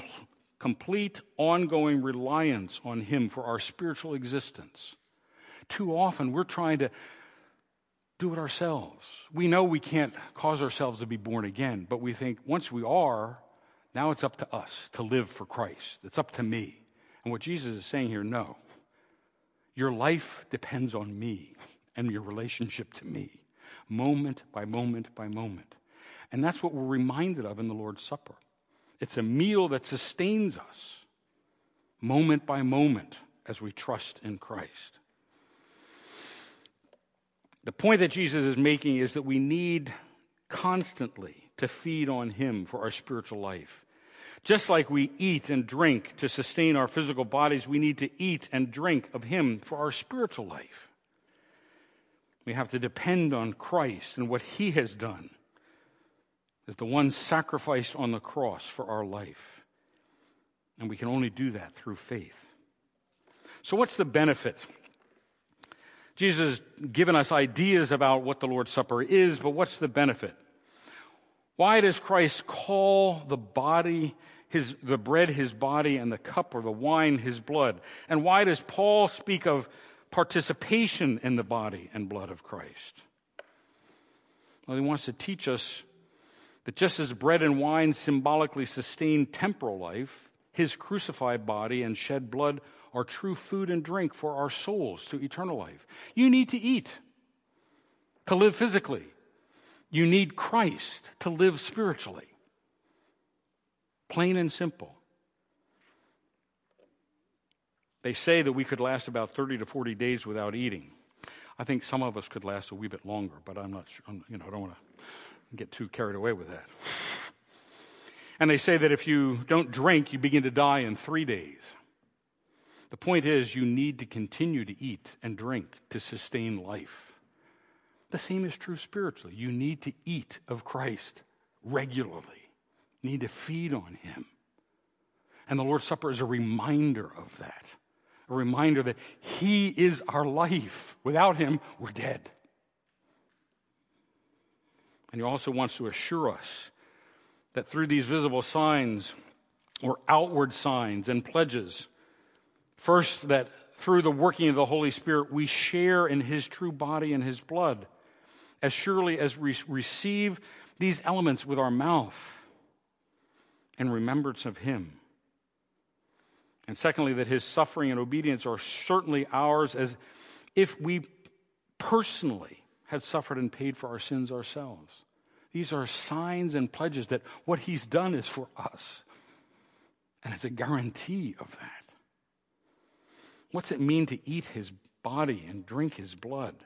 [SPEAKER 2] complete, ongoing reliance on Him for our spiritual existence. Too often we're trying to do it ourselves. We know we can't cause ourselves to be born again, but we think once we are, now it's up to us to live for Christ. It's up to me. And what Jesus is saying here no. Your life depends on me and your relationship to me moment by moment by moment. And that's what we're reminded of in the Lord's Supper. It's a meal that sustains us moment by moment as we trust in Christ. The point that Jesus is making is that we need constantly to feed on Him for our spiritual life. Just like we eat and drink to sustain our physical bodies, we need to eat and drink of Him for our spiritual life. We have to depend on Christ and what He has done as the one sacrificed on the cross for our life. And we can only do that through faith. So, what's the benefit? Jesus has given us ideas about what the Lord's Supper is, but what's the benefit? Why does Christ call the body, his, the bread his body, and the cup or the wine his blood? And why does Paul speak of participation in the body and blood of Christ. Well, he wants to teach us that just as bread and wine symbolically sustain temporal life, his crucified body and shed blood are true food and drink for our souls to eternal life. You need to eat to live physically. You need Christ to live spiritually. Plain and simple. They say that we could last about 30 to 40 days without eating. I think some of us could last a wee bit longer, but I'm not sure, you know, I don't want to get too carried away with that. And they say that if you don't drink, you begin to die in three days. The point is, you need to continue to eat and drink to sustain life. The same is true spiritually. You need to eat of Christ regularly, you need to feed on Him. And the Lord's Supper is a reminder of that a reminder that He is our life. Without Him, we're dead. And He also wants to assure us that through these visible signs or outward signs and pledges, first, that through the working of the Holy Spirit, we share in His true body and His blood, as surely as we receive these elements with our mouth in remembrance of Him. And secondly, that his suffering and obedience are certainly ours as if we personally had suffered and paid for our sins ourselves. These are signs and pledges that what he's done is for us. And it's a guarantee of that. What's it mean to eat his body and drink his blood?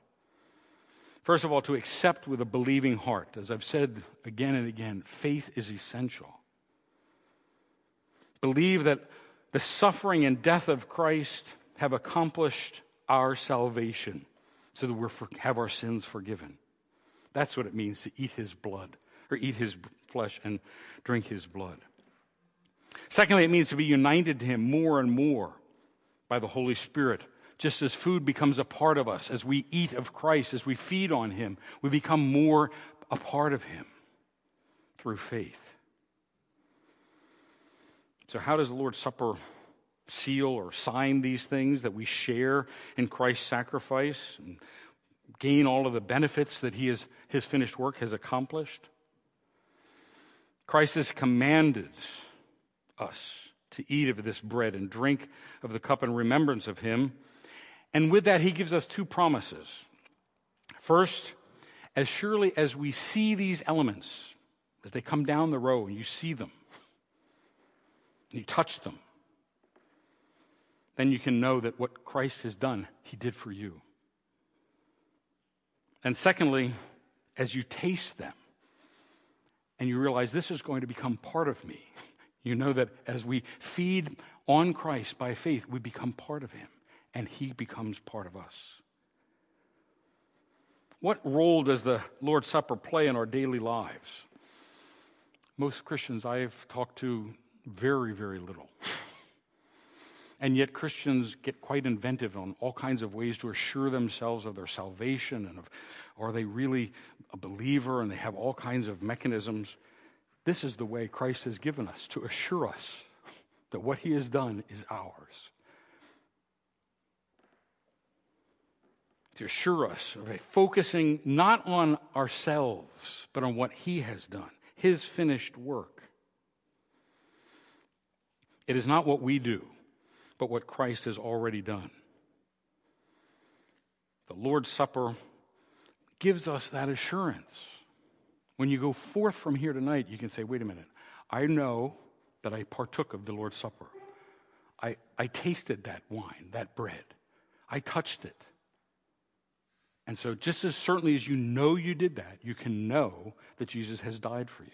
[SPEAKER 2] First of all, to accept with a believing heart. As I've said again and again, faith is essential. Believe that the suffering and death of Christ have accomplished our salvation so that we have our sins forgiven. That's what it means to eat his blood, or eat his flesh and drink his blood. Secondly, it means to be united to him more and more by the Holy Spirit. Just as food becomes a part of us, as we eat of Christ, as we feed on him, we become more a part of him through faith. So, how does the Lord's Supper seal or sign these things that we share in Christ's sacrifice and gain all of the benefits that he has, his finished work has accomplished? Christ has commanded us to eat of this bread and drink of the cup in remembrance of him. And with that, he gives us two promises. First, as surely as we see these elements, as they come down the row and you see them, you touch them, then you can know that what Christ has done, he did for you. And secondly, as you taste them and you realize this is going to become part of me, you know that as we feed on Christ by faith, we become part of him and he becomes part of us. What role does the Lord's Supper play in our daily lives? Most Christians I've talked to very, very little. And yet, Christians get quite inventive on all kinds of ways to assure themselves of their salvation and of, are they really a believer? And they have all kinds of mechanisms. This is the way Christ has given us to assure us that what he has done is ours. To assure us of a focusing not on ourselves, but on what he has done, his finished work. It is not what we do, but what Christ has already done. The Lord's Supper gives us that assurance. When you go forth from here tonight, you can say, wait a minute, I know that I partook of the Lord's Supper. I, I tasted that wine, that bread. I touched it. And so, just as certainly as you know you did that, you can know that Jesus has died for you.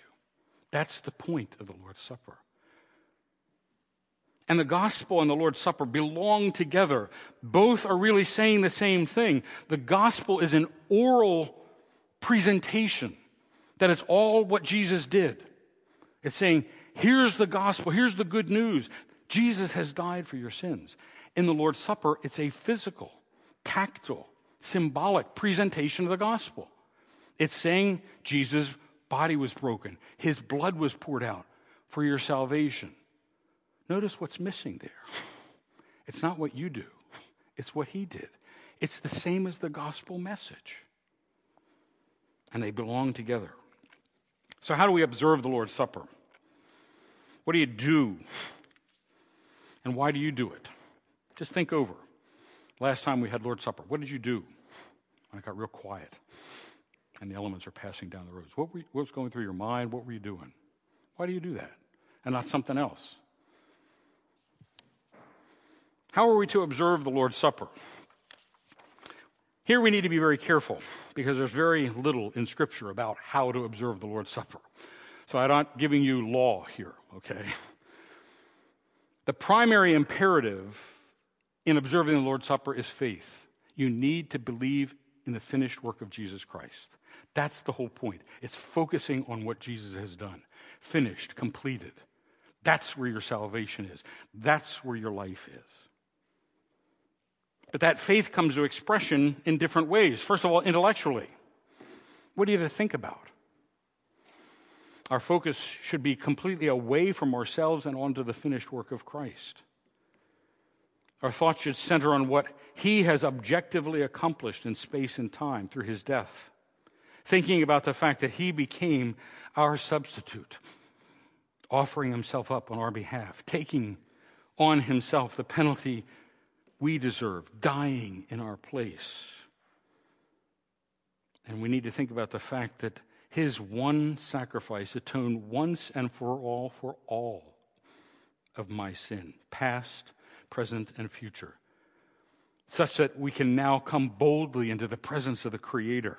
[SPEAKER 2] That's the point of the Lord's Supper and the gospel and the Lord's Supper belong together. Both are really saying the same thing. The gospel is an oral presentation that it's all what Jesus did. It's saying, here's the gospel, here's the good news. Jesus has died for your sins. In the Lord's Supper, it's a physical, tactile, symbolic presentation of the gospel. It's saying Jesus' body was broken, his blood was poured out for your salvation. Notice what's missing there. It's not what you do, it's what he did. It's the same as the gospel message. And they belong together. So, how do we observe the Lord's Supper? What do you do? And why do you do it? Just think over. Last time we had Lord's Supper, what did you do? When it got real quiet and the elements are passing down the roads. What, were, what was going through your mind? What were you doing? Why do you do that and not something else? How are we to observe the Lord's Supper? Here we need to be very careful because there's very little in Scripture about how to observe the Lord's Supper. So I'm not giving you law here, okay? The primary imperative in observing the Lord's Supper is faith. You need to believe in the finished work of Jesus Christ. That's the whole point. It's focusing on what Jesus has done finished, completed. That's where your salvation is, that's where your life is. But that faith comes to expression in different ways. First of all, intellectually. What do you have to think about? Our focus should be completely away from ourselves and onto the finished work of Christ. Our thoughts should center on what he has objectively accomplished in space and time through his death, thinking about the fact that he became our substitute, offering himself up on our behalf, taking on himself the penalty we deserve, dying in our place. And we need to think about the fact that his one sacrifice atoned once and for all for all of my sin, past, present, and future, such that we can now come boldly into the presence of the Creator,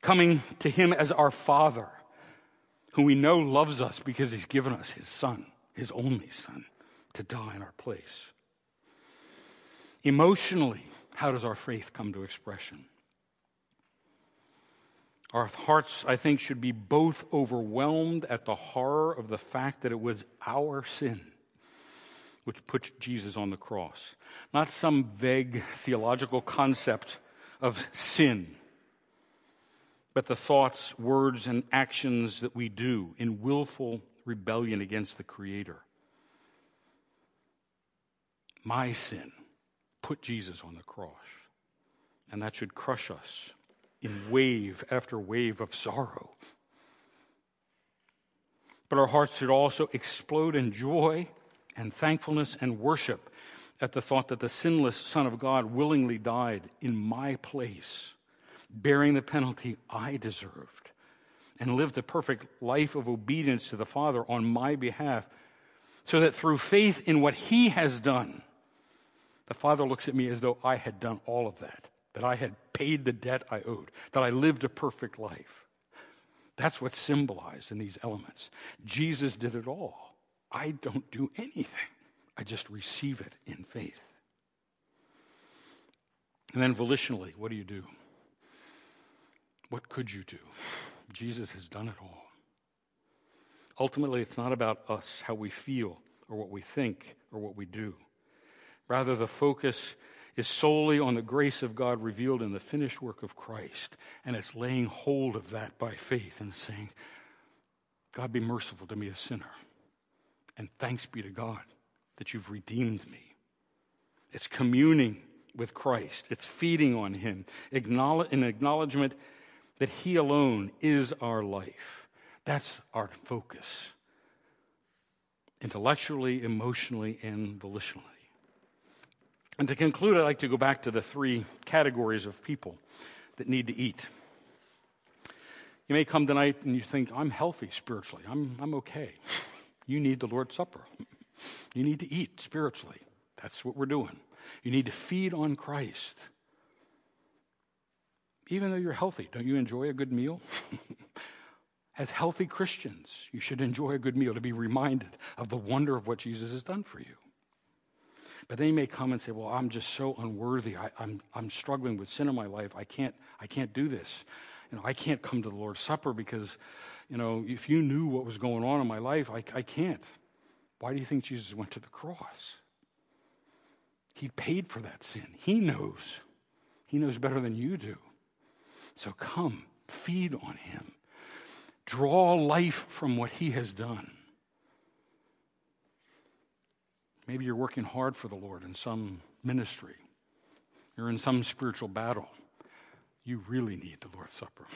[SPEAKER 2] coming to Him as our Father, who we know loves us because He's given us His Son, His only Son, to die in our place. Emotionally, how does our faith come to expression? Our hearts, I think, should be both overwhelmed at the horror of the fact that it was our sin which put Jesus on the cross. Not some vague theological concept of sin, but the thoughts, words, and actions that we do in willful rebellion against the Creator. My sin put Jesus on the cross, and that should crush us in wave after wave of sorrow. But our hearts should also explode in joy and thankfulness and worship at the thought that the sinless Son of God willingly died in my place, bearing the penalty I deserved, and lived a perfect life of obedience to the Father on my behalf, so that through faith in what He has done, the Father looks at me as though I had done all of that, that I had paid the debt I owed, that I lived a perfect life. That's what's symbolized in these elements. Jesus did it all. I don't do anything, I just receive it in faith. And then volitionally, what do you do? What could you do? Jesus has done it all. Ultimately, it's not about us, how we feel, or what we think, or what we do. Rather, the focus is solely on the grace of God revealed in the finished work of Christ. And it's laying hold of that by faith and saying, God, be merciful to me, a sinner. And thanks be to God that you've redeemed me. It's communing with Christ, it's feeding on Him, in acknowledgement that He alone is our life. That's our focus, intellectually, emotionally, and volitionally. And to conclude, I'd like to go back to the three categories of people that need to eat. You may come tonight and you think, I'm healthy spiritually, I'm, I'm okay. You need the Lord's Supper. You need to eat spiritually. That's what we're doing. You need to feed on Christ. Even though you're healthy, don't you enjoy a good meal? As healthy Christians, you should enjoy a good meal to be reminded of the wonder of what Jesus has done for you. But then you may come and say, Well, I'm just so unworthy. I, am I'm, I'm struggling with sin in my life. I can't, I can't do this. You know, I can't come to the Lord's Supper because you know, if you knew what was going on in my life, I, I can't. Why do you think Jesus went to the cross? He paid for that sin. He knows. He knows better than you do. So come, feed on him. Draw life from what he has done. Maybe you're working hard for the Lord in some ministry, you're in some spiritual battle. You really need the Lord's Supper.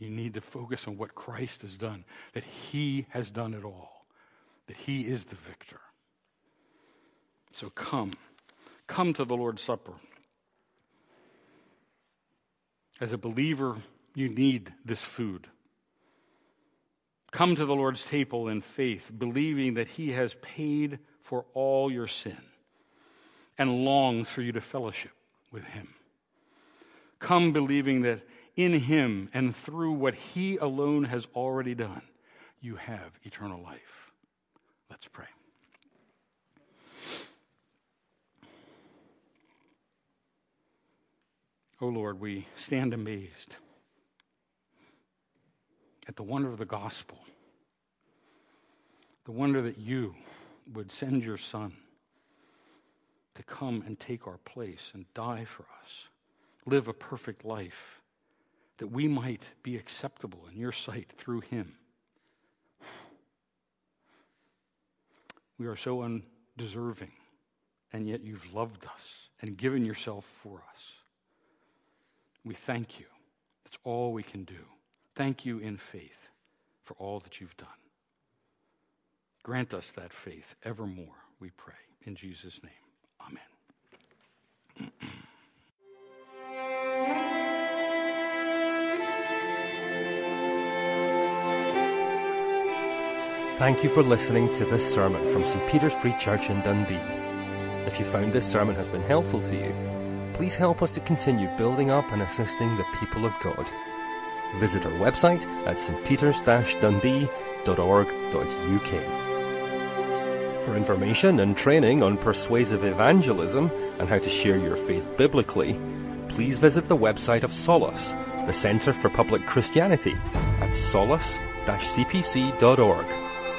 [SPEAKER 2] You need to focus on what Christ has done, that He has done it all, that He is the victor. So come. Come to the Lord's Supper. As a believer, you need this food. Come to the Lord's table in faith, believing that He has paid for all your sin and longs for you to fellowship with Him. Come believing that in Him and through what He alone has already done, you have eternal life. Let's pray. O oh Lord, we stand amazed at the wonder of the gospel, the wonder that you would send your Son to come and take our place and die for us, live a perfect life, that we might be acceptable in your sight through him. We are so undeserving, and yet you've loved us and given yourself for us. We thank you. That's all we can do. Thank you in faith for all that you've done. Grant us that faith evermore, we pray. In Jesus' name, amen.
[SPEAKER 1] Thank you for listening to this sermon from St. Peter's Free Church in Dundee. If you found this sermon has been helpful to you, please help us to continue building up and assisting the people of God. Visit our website at stpeters-dundee.org.uk. For information and training on persuasive evangelism and how to share your faith biblically, please visit the website of Solas, the Centre for Public Christianity, at solas-cpc.org.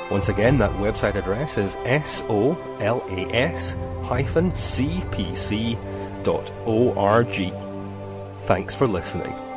[SPEAKER 1] Once again, that website address is solas-cpc.org. Thanks for listening.